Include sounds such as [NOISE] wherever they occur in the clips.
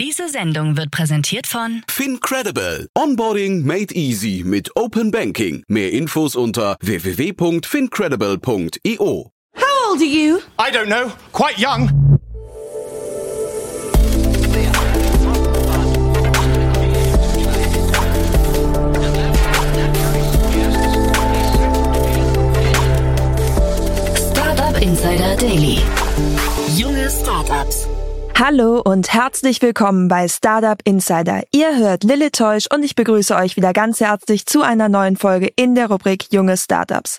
Diese Sendung wird präsentiert von FinCredible. Onboarding made easy mit Open Banking. Mehr Infos unter www.fincredible.io. How old are you? I don't know. Quite young. Startup Insider Daily. Junge Startups. Hallo und herzlich willkommen bei Startup Insider. Ihr hört Lilith Teusch und ich begrüße euch wieder ganz herzlich zu einer neuen Folge in der Rubrik Junge Startups.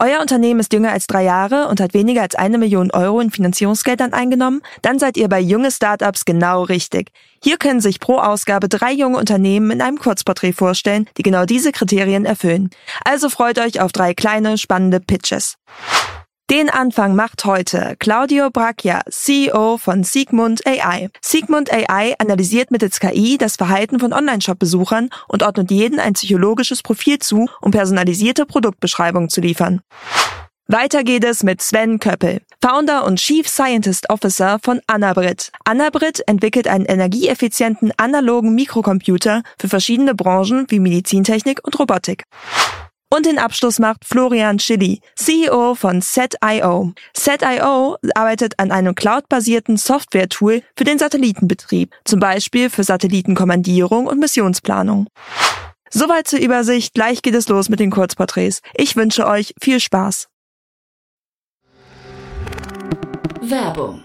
Euer Unternehmen ist jünger als drei Jahre und hat weniger als eine Million Euro in Finanzierungsgeldern eingenommen? Dann seid ihr bei Junge Startups genau richtig. Hier können sich pro Ausgabe drei junge Unternehmen in einem Kurzporträt vorstellen, die genau diese Kriterien erfüllen. Also freut euch auf drei kleine, spannende Pitches. Den Anfang macht heute Claudio Bracchia, CEO von Sigmund AI. Sigmund AI analysiert mittels KI das Verhalten von Online-Shop-Besuchern und ordnet jeden ein psychologisches Profil zu, um personalisierte Produktbeschreibungen zu liefern. Weiter geht es mit Sven Köppel, Founder und Chief Scientist Officer von Anabrit. Anabrit entwickelt einen energieeffizienten analogen Mikrocomputer für verschiedene Branchen wie Medizintechnik und Robotik. Und den Abschluss macht Florian Schilly, CEO von Set.io. Set.io arbeitet an einem cloudbasierten Software-Tool für den Satellitenbetrieb, zum Beispiel für Satellitenkommandierung und Missionsplanung. Soweit zur Übersicht, gleich geht es los mit den Kurzporträts. Ich wünsche euch viel Spaß. Werbung.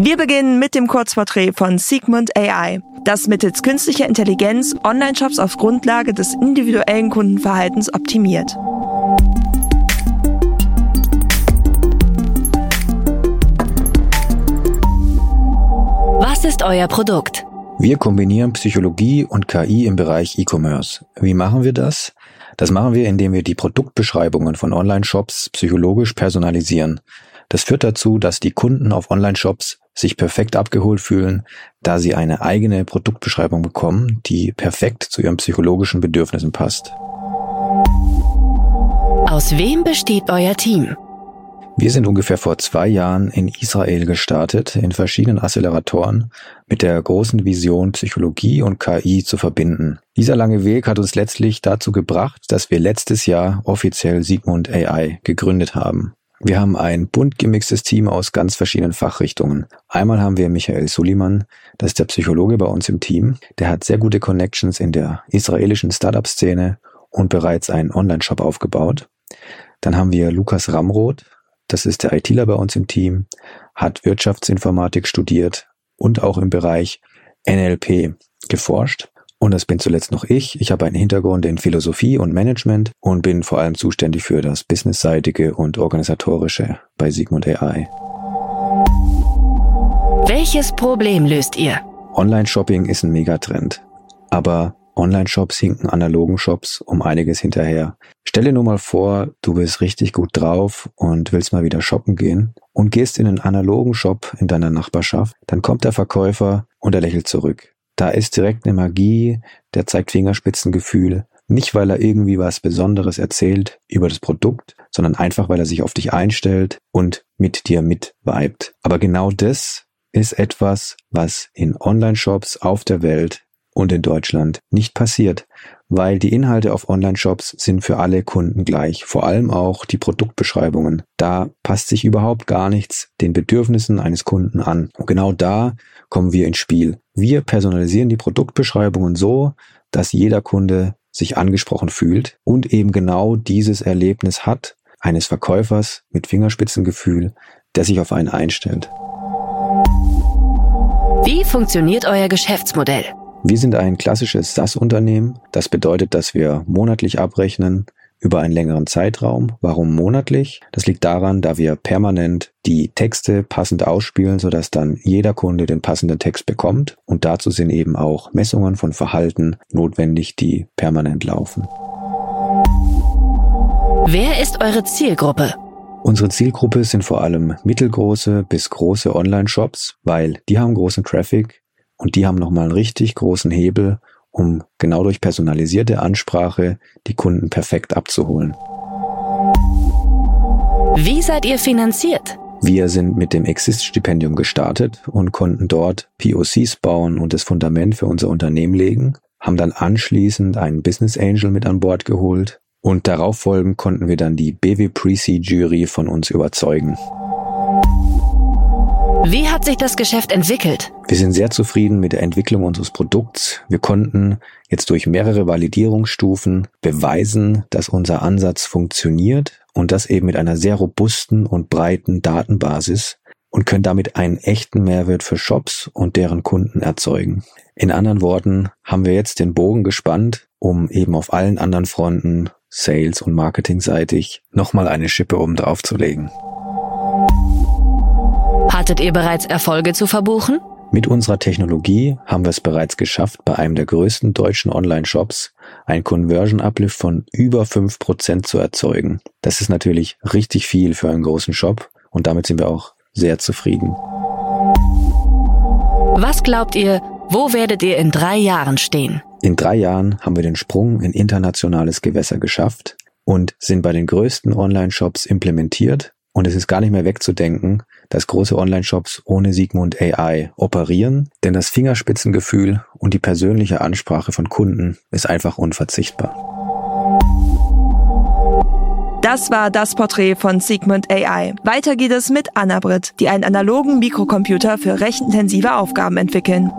Wir beginnen mit dem Kurzporträt von Sigmund AI, das mittels künstlicher Intelligenz Online-Shops auf Grundlage des individuellen Kundenverhaltens optimiert. Was ist euer Produkt? Wir kombinieren Psychologie und KI im Bereich E-Commerce. Wie machen wir das? Das machen wir, indem wir die Produktbeschreibungen von Online-Shops psychologisch personalisieren. Das führt dazu, dass die Kunden auf Online-Shops sich perfekt abgeholt fühlen, da sie eine eigene Produktbeschreibung bekommen, die perfekt zu ihren psychologischen Bedürfnissen passt. Aus wem besteht euer Team? Wir sind ungefähr vor zwei Jahren in Israel gestartet, in verschiedenen Acceleratoren, mit der großen Vision, Psychologie und KI zu verbinden. Dieser lange Weg hat uns letztlich dazu gebracht, dass wir letztes Jahr offiziell Sigmund AI gegründet haben. Wir haben ein bunt gemixtes Team aus ganz verschiedenen Fachrichtungen. Einmal haben wir Michael Suliman, das ist der Psychologe bei uns im Team. Der hat sehr gute Connections in der israelischen Startup-Szene und bereits einen Online-Shop aufgebaut. Dann haben wir Lukas Ramroth, das ist der ITler bei uns im Team, hat Wirtschaftsinformatik studiert und auch im Bereich NLP geforscht. Und das bin zuletzt noch ich. Ich habe einen Hintergrund in Philosophie und Management und bin vor allem zuständig für das Businessseitige und organisatorische bei Sigmund AI. Welches Problem löst ihr? Online-Shopping ist ein Megatrend. Aber Online-Shops hinken analogen Shops um einiges hinterher. Stell dir nur mal vor, du bist richtig gut drauf und willst mal wieder shoppen gehen und gehst in einen analogen Shop in deiner Nachbarschaft. Dann kommt der Verkäufer und er lächelt zurück. Da ist direkt eine Magie, der zeigt Fingerspitzengefühl. Nicht, weil er irgendwie was Besonderes erzählt über das Produkt, sondern einfach, weil er sich auf dich einstellt und mit dir mitvibet. Aber genau das ist etwas, was in Online-Shops auf der Welt und in Deutschland nicht passiert, weil die Inhalte auf Online-Shops sind für alle Kunden gleich, vor allem auch die Produktbeschreibungen. Da passt sich überhaupt gar nichts den Bedürfnissen eines Kunden an. Und genau da kommen wir ins Spiel. Wir personalisieren die Produktbeschreibungen so, dass jeder Kunde sich angesprochen fühlt und eben genau dieses Erlebnis hat, eines Verkäufers mit Fingerspitzengefühl, der sich auf einen einstellt. Wie funktioniert euer Geschäftsmodell? Wir sind ein klassisches SaaS-Unternehmen. Das bedeutet, dass wir monatlich abrechnen über einen längeren Zeitraum. Warum monatlich? Das liegt daran, da wir permanent die Texte passend ausspielen, sodass dann jeder Kunde den passenden Text bekommt. Und dazu sind eben auch Messungen von Verhalten notwendig, die permanent laufen. Wer ist eure Zielgruppe? Unsere Zielgruppe sind vor allem mittelgroße bis große Online-Shops, weil die haben großen Traffic und die haben nochmal einen richtig großen Hebel, um genau durch personalisierte Ansprache die Kunden perfekt abzuholen. Wie seid ihr finanziert? Wir sind mit dem Exist-Stipendium gestartet und konnten dort POCs bauen und das Fundament für unser Unternehmen legen, haben dann anschließend einen Business Angel mit an Bord geholt und darauf folgend konnten wir dann die BW Pre-Seed Jury von uns überzeugen. Hat sich das Geschäft entwickelt? Wir sind sehr zufrieden mit der Entwicklung unseres Produkts. Wir konnten jetzt durch mehrere Validierungsstufen beweisen, dass unser Ansatz funktioniert und das eben mit einer sehr robusten und breiten Datenbasis und können damit einen echten Mehrwert für Shops und deren Kunden erzeugen. In anderen Worten haben wir jetzt den Bogen gespannt, um eben auf allen anderen Fronten, Sales und Marketingseitig, nochmal eine Schippe oben drauf zu legen. Hattet ihr bereits Erfolge zu verbuchen? Mit unserer Technologie haben wir es bereits geschafft, bei einem der größten deutschen Online-Shops ein Conversion Uplift von über fünf Prozent zu erzeugen. Das ist natürlich richtig viel für einen großen Shop und damit sind wir auch sehr zufrieden. Was glaubt ihr, wo werdet ihr in drei Jahren stehen? In drei Jahren haben wir den Sprung in internationales Gewässer geschafft und sind bei den größten Online-Shops implementiert und es ist gar nicht mehr wegzudenken, dass große Online-Shops ohne Sigmund AI operieren, denn das Fingerspitzengefühl und die persönliche Ansprache von Kunden ist einfach unverzichtbar. Das war das Porträt von Sigmund AI. Weiter geht es mit Anna Britt, die einen analogen Mikrocomputer für rechtenintensive Aufgaben entwickeln.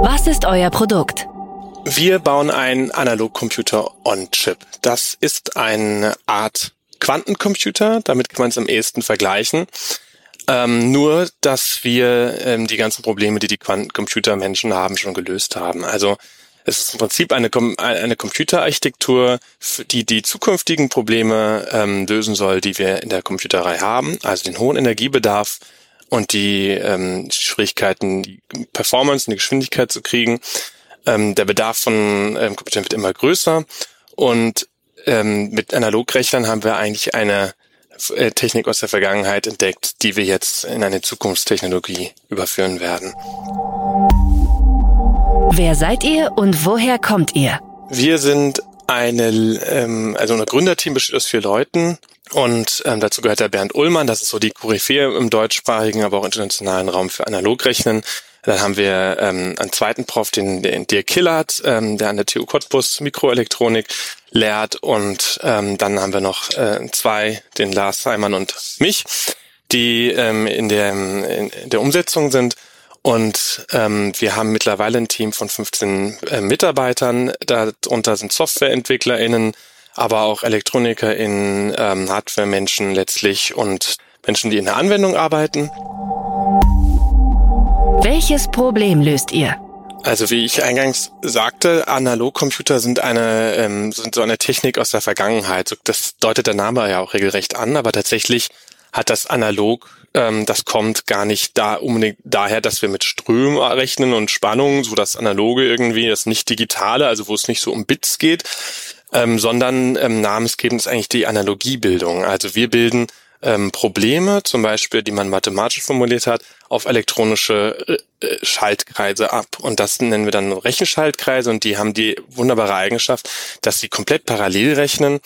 Was ist euer Produkt? Wir bauen einen Analogcomputer on-Chip. Das ist eine Art Quantencomputer, damit kann man es am ehesten vergleichen. Ähm, nur, dass wir ähm, die ganzen Probleme, die die Quantencomputer-Menschen haben, schon gelöst haben. Also es ist im Prinzip eine, eine Computerarchitektur, die die zukünftigen Probleme ähm, lösen soll, die wir in der Computerei haben, also den hohen Energiebedarf und die ähm, Schwierigkeiten, die Performance und die Geschwindigkeit zu kriegen. Ähm, der Bedarf von ähm, Computern wird immer größer und ähm, mit Analogrechnern haben wir eigentlich eine äh, Technik aus der Vergangenheit entdeckt, die wir jetzt in eine Zukunftstechnologie überführen werden. Wer seid ihr und woher kommt ihr? Wir sind eine, ähm, also unser Gründerteam besteht aus vier Leuten und ähm, dazu gehört der Bernd Ullmann, das ist so die Koryphäe im deutschsprachigen, aber auch internationalen Raum für Analogrechnen. Dann haben wir ähm, einen zweiten Prof, den, den Dirk Killert, ähm, der an der TU Cottbus Mikroelektronik lehrt. Und ähm, dann haben wir noch äh, zwei, den Lars Seimann und mich, die ähm, in, der, in der Umsetzung sind. Und ähm, wir haben mittlerweile ein Team von 15 äh, Mitarbeitern. Darunter sind SoftwareentwicklerInnen, aber auch ElektronikerInnen, ähm, Hardware-Menschen letztlich und Menschen, die in der Anwendung arbeiten. Welches Problem löst ihr? Also wie ich eingangs sagte, Analogcomputer sind eine ähm, sind so eine Technik aus der Vergangenheit. Das deutet der Name ja auch regelrecht an, aber tatsächlich hat das Analog, ähm, das kommt gar nicht da unbedingt daher, dass wir mit Strömen rechnen und Spannungen, so das Analoge irgendwie, das nicht digitale, also wo es nicht so um Bits geht, ähm, sondern ähm, namensgebend ist eigentlich die Analogiebildung. Also wir bilden ähm, Probleme, zum Beispiel, die man mathematisch formuliert hat, auf elektronische äh, äh, Schaltkreise ab. Und das nennen wir dann Rechenschaltkreise und die haben die wunderbare Eigenschaft, dass sie komplett parallel rechnen.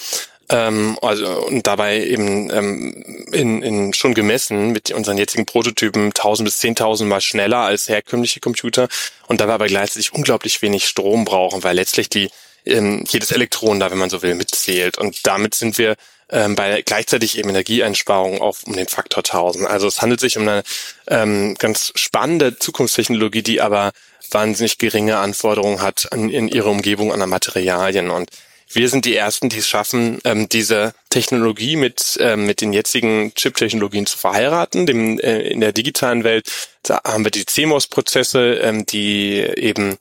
Ähm, also und dabei eben ähm, in, in schon gemessen mit unseren jetzigen Prototypen 1000 bis 10.000 Mal schneller als herkömmliche Computer und dabei aber gleichzeitig unglaublich wenig Strom brauchen, weil letztlich die ähm, jedes Elektron da, wenn man so will, mitzählt. Und damit sind wir ähm, bei gleichzeitig eben Energieeinsparungen auf um den Faktor 1000. Also es handelt sich um eine ähm, ganz spannende Zukunftstechnologie, die aber wahnsinnig geringe Anforderungen hat an, in ihre Umgebung an Materialien. Und wir sind die Ersten, die es schaffen, ähm, diese Technologie mit, ähm, mit den jetzigen Chip-Technologien zu verheiraten. Dem, äh, in der digitalen Welt da haben wir die CMOS-Prozesse, ähm, die eben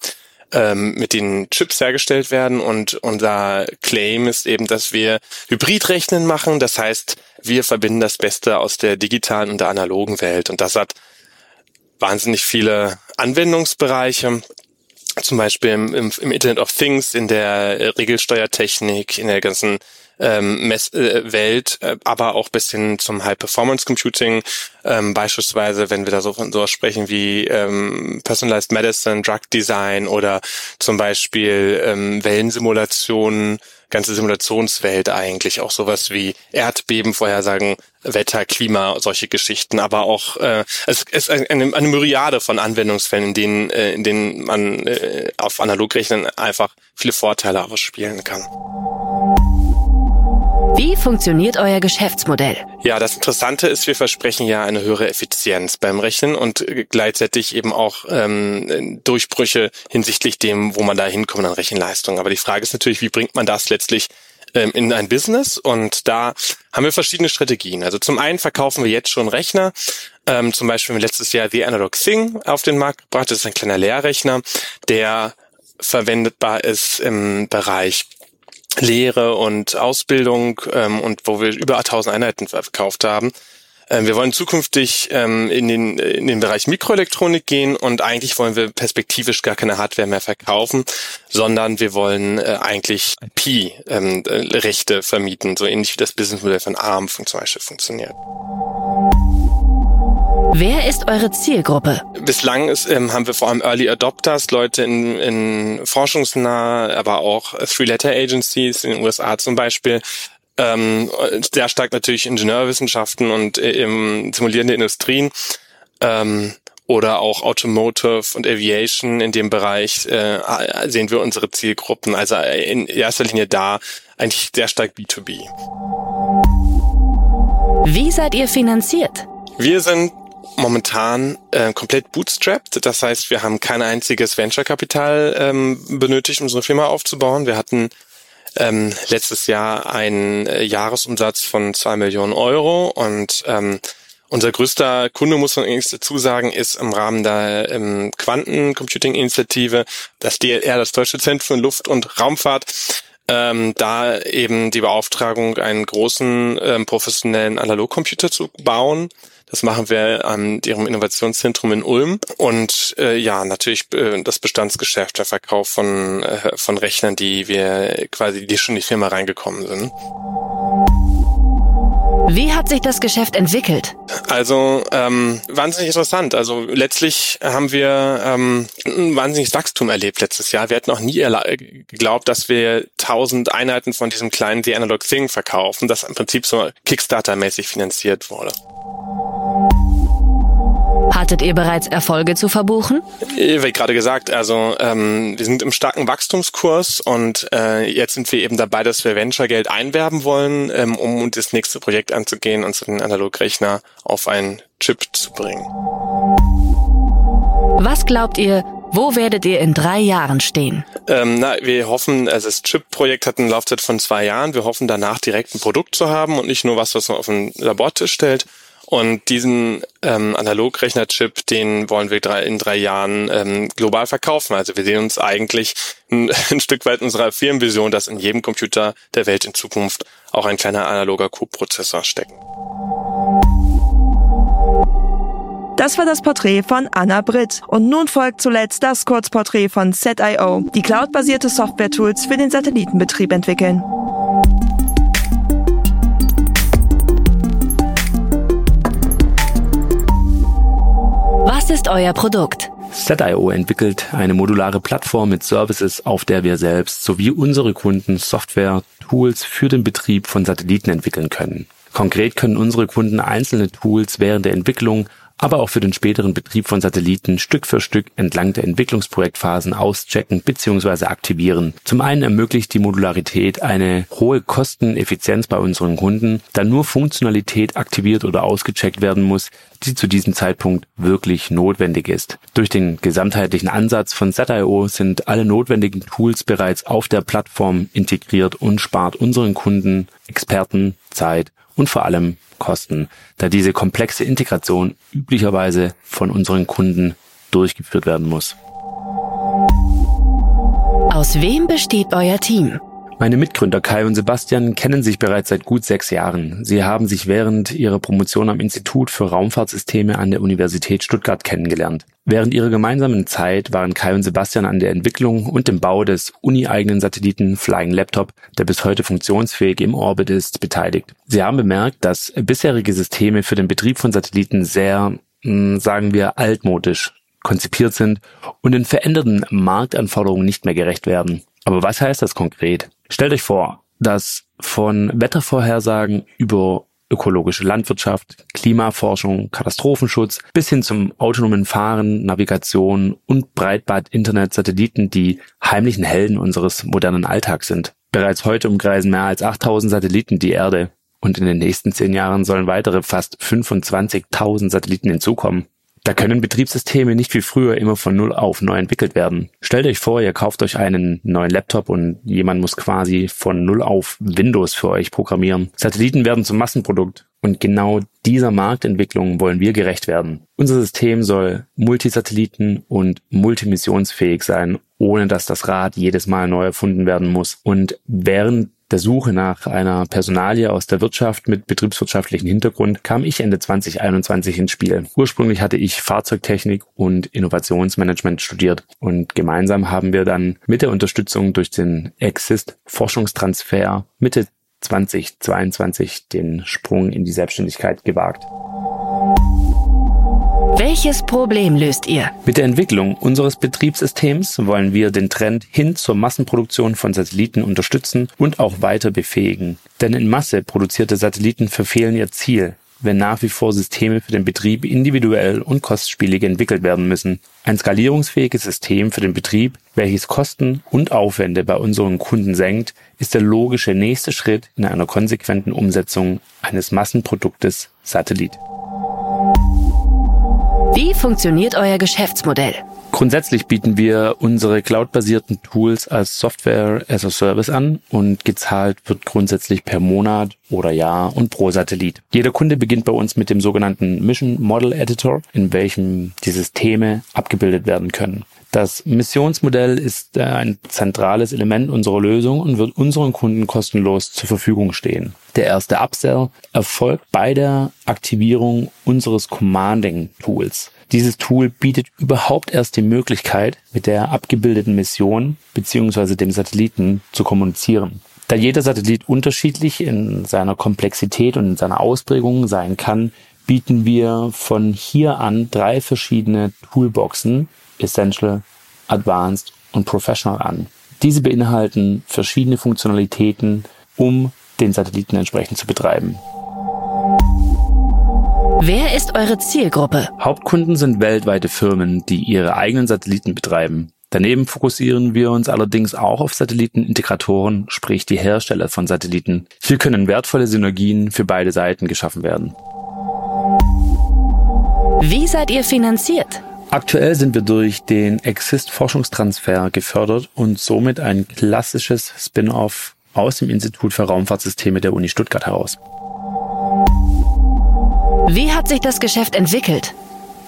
ähm, mit den Chips hergestellt werden. Und unser Claim ist eben, dass wir Hybridrechnen machen. Das heißt, wir verbinden das Beste aus der digitalen und der analogen Welt. Und das hat wahnsinnig viele Anwendungsbereiche. Zum Beispiel im, im, im Internet of Things, in der Regelsteuertechnik, in der ganzen ähm, Mess äh, Welt, äh, aber auch bis hin zum High-Performance-Computing. Ähm, beispielsweise, wenn wir da so von sowas sprechen wie ähm, Personalized Medicine, Drug Design oder zum Beispiel ähm, Wellensimulationen, ganze Simulationswelt eigentlich, auch sowas wie Erdbebenvorhersagen, Wetter, Klima, solche Geschichten, aber auch äh, es ist eine, eine Myriade von Anwendungsfällen, in denen, äh, in denen man äh, auf Analogrechnen einfach viele Vorteile ausspielen kann. Wie funktioniert euer Geschäftsmodell? Ja, das Interessante ist, wir versprechen ja eine höhere Effizienz beim Rechnen und gleichzeitig eben auch ähm, Durchbrüche hinsichtlich dem, wo man da hinkommt an Rechenleistung. Aber die Frage ist natürlich, wie bringt man das letztlich ähm, in ein Business? Und da haben wir verschiedene Strategien. Also zum einen verkaufen wir jetzt schon Rechner. Ähm, zum Beispiel haben wir letztes Jahr The Analog Thing auf den Markt gebracht. Das ist ein kleiner Lehrrechner, der verwendbar ist im Bereich Lehre und Ausbildung ähm, und wo wir über 1000 Einheiten verkauft haben. Ähm, wir wollen zukünftig ähm, in, den, in den Bereich Mikroelektronik gehen und eigentlich wollen wir perspektivisch gar keine Hardware mehr verkaufen, sondern wir wollen äh, eigentlich IP-Rechte ähm, vermieten, so ähnlich wie das Businessmodell von ARM zum Beispiel funktioniert. Wer ist eure Zielgruppe? Bislang ist, ähm, haben wir vor allem Early Adopters, Leute in, in forschungsnah, aber auch Three-Letter-Agencies in den USA zum Beispiel. Ähm, sehr stark natürlich Ingenieurwissenschaften und ähm, simulierende Industrien. Ähm, oder auch Automotive und Aviation in dem Bereich äh, sehen wir unsere Zielgruppen. Also in erster Linie da eigentlich sehr stark B2B. Wie seid ihr finanziert? Wir sind momentan äh, komplett bootstrapped. Das heißt, wir haben kein einziges Venture-Kapital ähm, benötigt, um unsere Firma aufzubauen. Wir hatten ähm, letztes Jahr einen äh, Jahresumsatz von zwei Millionen Euro und ähm, unser größter Kunde, muss man eigentlich dazu sagen, ist im Rahmen der ähm, Quantencomputing-Initiative das DLR, das Deutsche Zentrum für Luft- und Raumfahrt, ähm, da eben die Beauftragung, einen großen ähm, professionellen Analogcomputer zu bauen. Das machen wir an ihrem Innovationszentrum in Ulm. Und äh, ja, natürlich äh, das Bestandsgeschäft, der Verkauf von, äh, von Rechnern, die wir quasi, die schon in die Firma reingekommen sind. Wie hat sich das Geschäft entwickelt? Also ähm, wahnsinnig interessant. Also letztlich haben wir ähm, ein wahnsinniges Wachstum erlebt letztes Jahr. Wir hätten auch nie geglaubt, dass wir tausend Einheiten von diesem kleinen The Analog Thing verkaufen, das im Prinzip so Kickstarter-mäßig finanziert wurde. Hattet ihr bereits Erfolge zu verbuchen? Wie gerade gesagt, also ähm, wir sind im starken Wachstumskurs und äh, jetzt sind wir eben dabei, dass wir Venture-Geld einwerben wollen, ähm, um das nächste Projekt anzugehen und den Analogrechner auf einen Chip zu bringen. Was glaubt ihr, wo werdet ihr in drei Jahren stehen? Ähm, na, wir hoffen, also das Chip-Projekt hat eine Laufzeit von zwei Jahren. Wir hoffen danach direkt ein Produkt zu haben und nicht nur was, was man auf den Labortisch stellt. Und diesen ähm, Analogrechner-Chip, den wollen wir drei, in drei Jahren ähm, global verkaufen. Also wir sehen uns eigentlich ein, [LAUGHS] ein Stück weit unserer Firmenvision, dass in jedem Computer der Welt in Zukunft auch ein kleiner analoger Co-Prozessor stecken. Das war das Porträt von Anna Britt. Und nun folgt zuletzt das Kurzporträt von ZIO, die cloudbasierte Software-Tools für den Satellitenbetrieb entwickeln. Ist euer Produkt? SetIO entwickelt eine modulare Plattform mit Services, auf der wir selbst sowie unsere Kunden Software, Tools für den Betrieb von Satelliten entwickeln können. Konkret können unsere Kunden einzelne Tools während der Entwicklung aber auch für den späteren Betrieb von Satelliten Stück für Stück entlang der Entwicklungsprojektphasen auschecken bzw. aktivieren. Zum einen ermöglicht die Modularität eine hohe Kosteneffizienz bei unseren Kunden, da nur Funktionalität aktiviert oder ausgecheckt werden muss, die zu diesem Zeitpunkt wirklich notwendig ist. Durch den gesamtheitlichen Ansatz von ZIO sind alle notwendigen Tools bereits auf der Plattform integriert und spart unseren Kunden, Experten Zeit und vor allem Kosten, da diese komplexe Integration üblicherweise von unseren Kunden durchgeführt werden muss. Aus wem besteht euer Team? Meine Mitgründer Kai und Sebastian kennen sich bereits seit gut sechs Jahren. Sie haben sich während ihrer Promotion am Institut für Raumfahrtsysteme an der Universität Stuttgart kennengelernt. Während ihrer gemeinsamen Zeit waren Kai und Sebastian an der Entwicklung und dem Bau des uni-eigenen Satelliten Flying Laptop, der bis heute funktionsfähig im Orbit ist, beteiligt. Sie haben bemerkt, dass bisherige Systeme für den Betrieb von Satelliten sehr, hm, sagen wir, altmodisch konzipiert sind und den veränderten Marktanforderungen nicht mehr gerecht werden. Aber was heißt das konkret? Stellt euch vor, dass von Wettervorhersagen über ökologische Landwirtschaft, Klimaforschung, Katastrophenschutz bis hin zum autonomen Fahren, Navigation und Breitband-Internet Satelliten die heimlichen Helden unseres modernen Alltags sind. Bereits heute umkreisen mehr als 8000 Satelliten die Erde und in den nächsten zehn Jahren sollen weitere fast 25.000 Satelliten hinzukommen. Da können Betriebssysteme nicht wie früher immer von Null auf neu entwickelt werden. Stellt euch vor, ihr kauft euch einen neuen Laptop und jemand muss quasi von Null auf Windows für euch programmieren. Satelliten werden zum Massenprodukt und genau dieser Marktentwicklung wollen wir gerecht werden. Unser System soll multisatelliten und multimissionsfähig sein, ohne dass das Rad jedes Mal neu erfunden werden muss. Und während der Suche nach einer Personalie aus der Wirtschaft mit betriebswirtschaftlichen Hintergrund kam ich Ende 2021 ins Spiel. Ursprünglich hatte ich Fahrzeugtechnik und Innovationsmanagement studiert und gemeinsam haben wir dann mit der Unterstützung durch den Exist Forschungstransfer Mitte 2022 den Sprung in die Selbstständigkeit gewagt. Welches Problem löst ihr? Mit der Entwicklung unseres Betriebssystems wollen wir den Trend hin zur Massenproduktion von Satelliten unterstützen und auch weiter befähigen. Denn in Masse produzierte Satelliten verfehlen ihr Ziel, wenn nach wie vor Systeme für den Betrieb individuell und kostspielig entwickelt werden müssen. Ein skalierungsfähiges System für den Betrieb, welches Kosten und Aufwände bei unseren Kunden senkt, ist der logische nächste Schritt in einer konsequenten Umsetzung eines Massenproduktes Satellit. Wie funktioniert euer Geschäftsmodell? Grundsätzlich bieten wir unsere cloudbasierten Tools als Software as a Service an und gezahlt wird grundsätzlich per Monat oder Jahr und pro Satellit. Jeder Kunde beginnt bei uns mit dem sogenannten Mission Model Editor, in welchem die Systeme abgebildet werden können. Das Missionsmodell ist äh, ein zentrales Element unserer Lösung und wird unseren Kunden kostenlos zur Verfügung stehen. Der erste Upsell erfolgt bei der Aktivierung unseres Commanding Tools. Dieses Tool bietet überhaupt erst die Möglichkeit, mit der abgebildeten Mission bzw. dem Satelliten zu kommunizieren. Da jeder Satellit unterschiedlich in seiner Komplexität und in seiner Ausprägung sein kann, bieten wir von hier an drei verschiedene Toolboxen, Essential, Advanced und Professional an. Diese beinhalten verschiedene Funktionalitäten, um den Satelliten entsprechend zu betreiben. Wer ist eure Zielgruppe? Hauptkunden sind weltweite Firmen, die ihre eigenen Satelliten betreiben. Daneben fokussieren wir uns allerdings auch auf Satellitenintegratoren, sprich die Hersteller von Satelliten. Hier können wertvolle Synergien für beide Seiten geschaffen werden. Wie seid ihr finanziert? Aktuell sind wir durch den Exist Forschungstransfer gefördert und somit ein klassisches Spin-off aus dem Institut für Raumfahrtsysteme der Uni Stuttgart heraus. Wie hat sich das Geschäft entwickelt?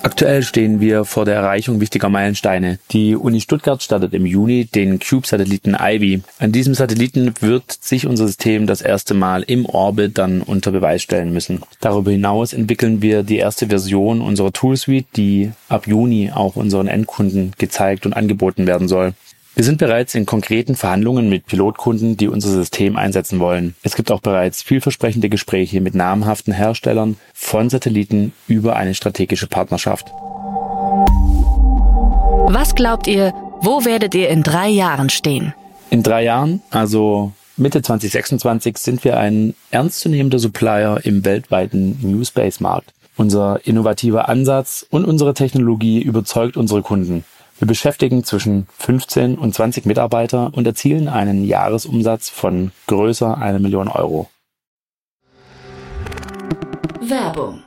Aktuell stehen wir vor der Erreichung wichtiger Meilensteine. Die Uni Stuttgart startet im Juni den CubeSatelliten Ivy. An diesem Satelliten wird sich unser System das erste Mal im Orbit dann unter Beweis stellen müssen. Darüber hinaus entwickeln wir die erste Version unserer Toolsuite, die ab Juni auch unseren Endkunden gezeigt und angeboten werden soll. Wir sind bereits in konkreten Verhandlungen mit Pilotkunden, die unser System einsetzen wollen. Es gibt auch bereits vielversprechende Gespräche mit namhaften Herstellern von Satelliten über eine strategische Partnerschaft. Was glaubt ihr, wo werdet ihr in drei Jahren stehen? In drei Jahren, also Mitte 2026, sind wir ein ernstzunehmender Supplier im weltweiten New Space Markt. Unser innovativer Ansatz und unsere Technologie überzeugt unsere Kunden. Wir beschäftigen zwischen 15 und 20 Mitarbeiter und erzielen einen Jahresumsatz von größer einer Million Euro. Werbung.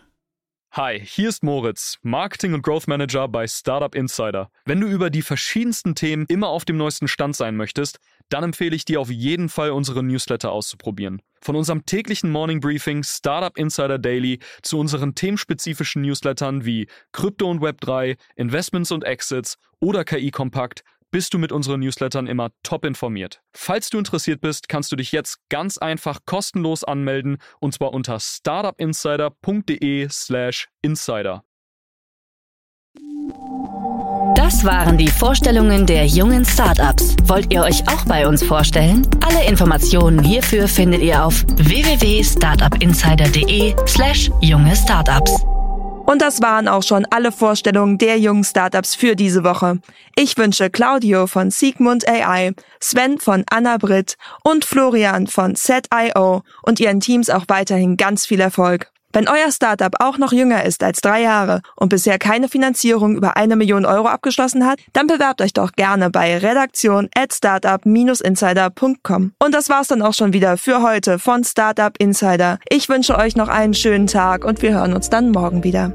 Hi, hier ist Moritz, Marketing und Growth Manager bei Startup Insider. Wenn du über die verschiedensten Themen immer auf dem neuesten Stand sein möchtest, dann empfehle ich dir auf jeden Fall unsere Newsletter auszuprobieren. Von unserem täglichen Morning Briefing Startup Insider Daily zu unseren themenspezifischen Newslettern wie Krypto und Web3, Investments und Exits oder KI Kompakt bist du mit unseren Newslettern immer top informiert. Falls du interessiert bist, kannst du dich jetzt ganz einfach kostenlos anmelden und zwar unter startupinsider.de/slash Das waren die Vorstellungen der jungen Startups. Wollt ihr euch auch bei uns vorstellen? Alle Informationen hierfür findet ihr auf www.startupinsider.de/slash junge Startups. Und das waren auch schon alle Vorstellungen der jungen Startups für diese Woche. Ich wünsche Claudio von Sigmund AI, Sven von Anna Britt und Florian von Set.io und ihren Teams auch weiterhin ganz viel Erfolg. Wenn euer Startup auch noch jünger ist als drei Jahre und bisher keine Finanzierung über eine Million Euro abgeschlossen hat, dann bewerbt euch doch gerne bei redaktion at startup-insider.com. Und das war's dann auch schon wieder für heute von Startup Insider. Ich wünsche euch noch einen schönen Tag und wir hören uns dann morgen wieder.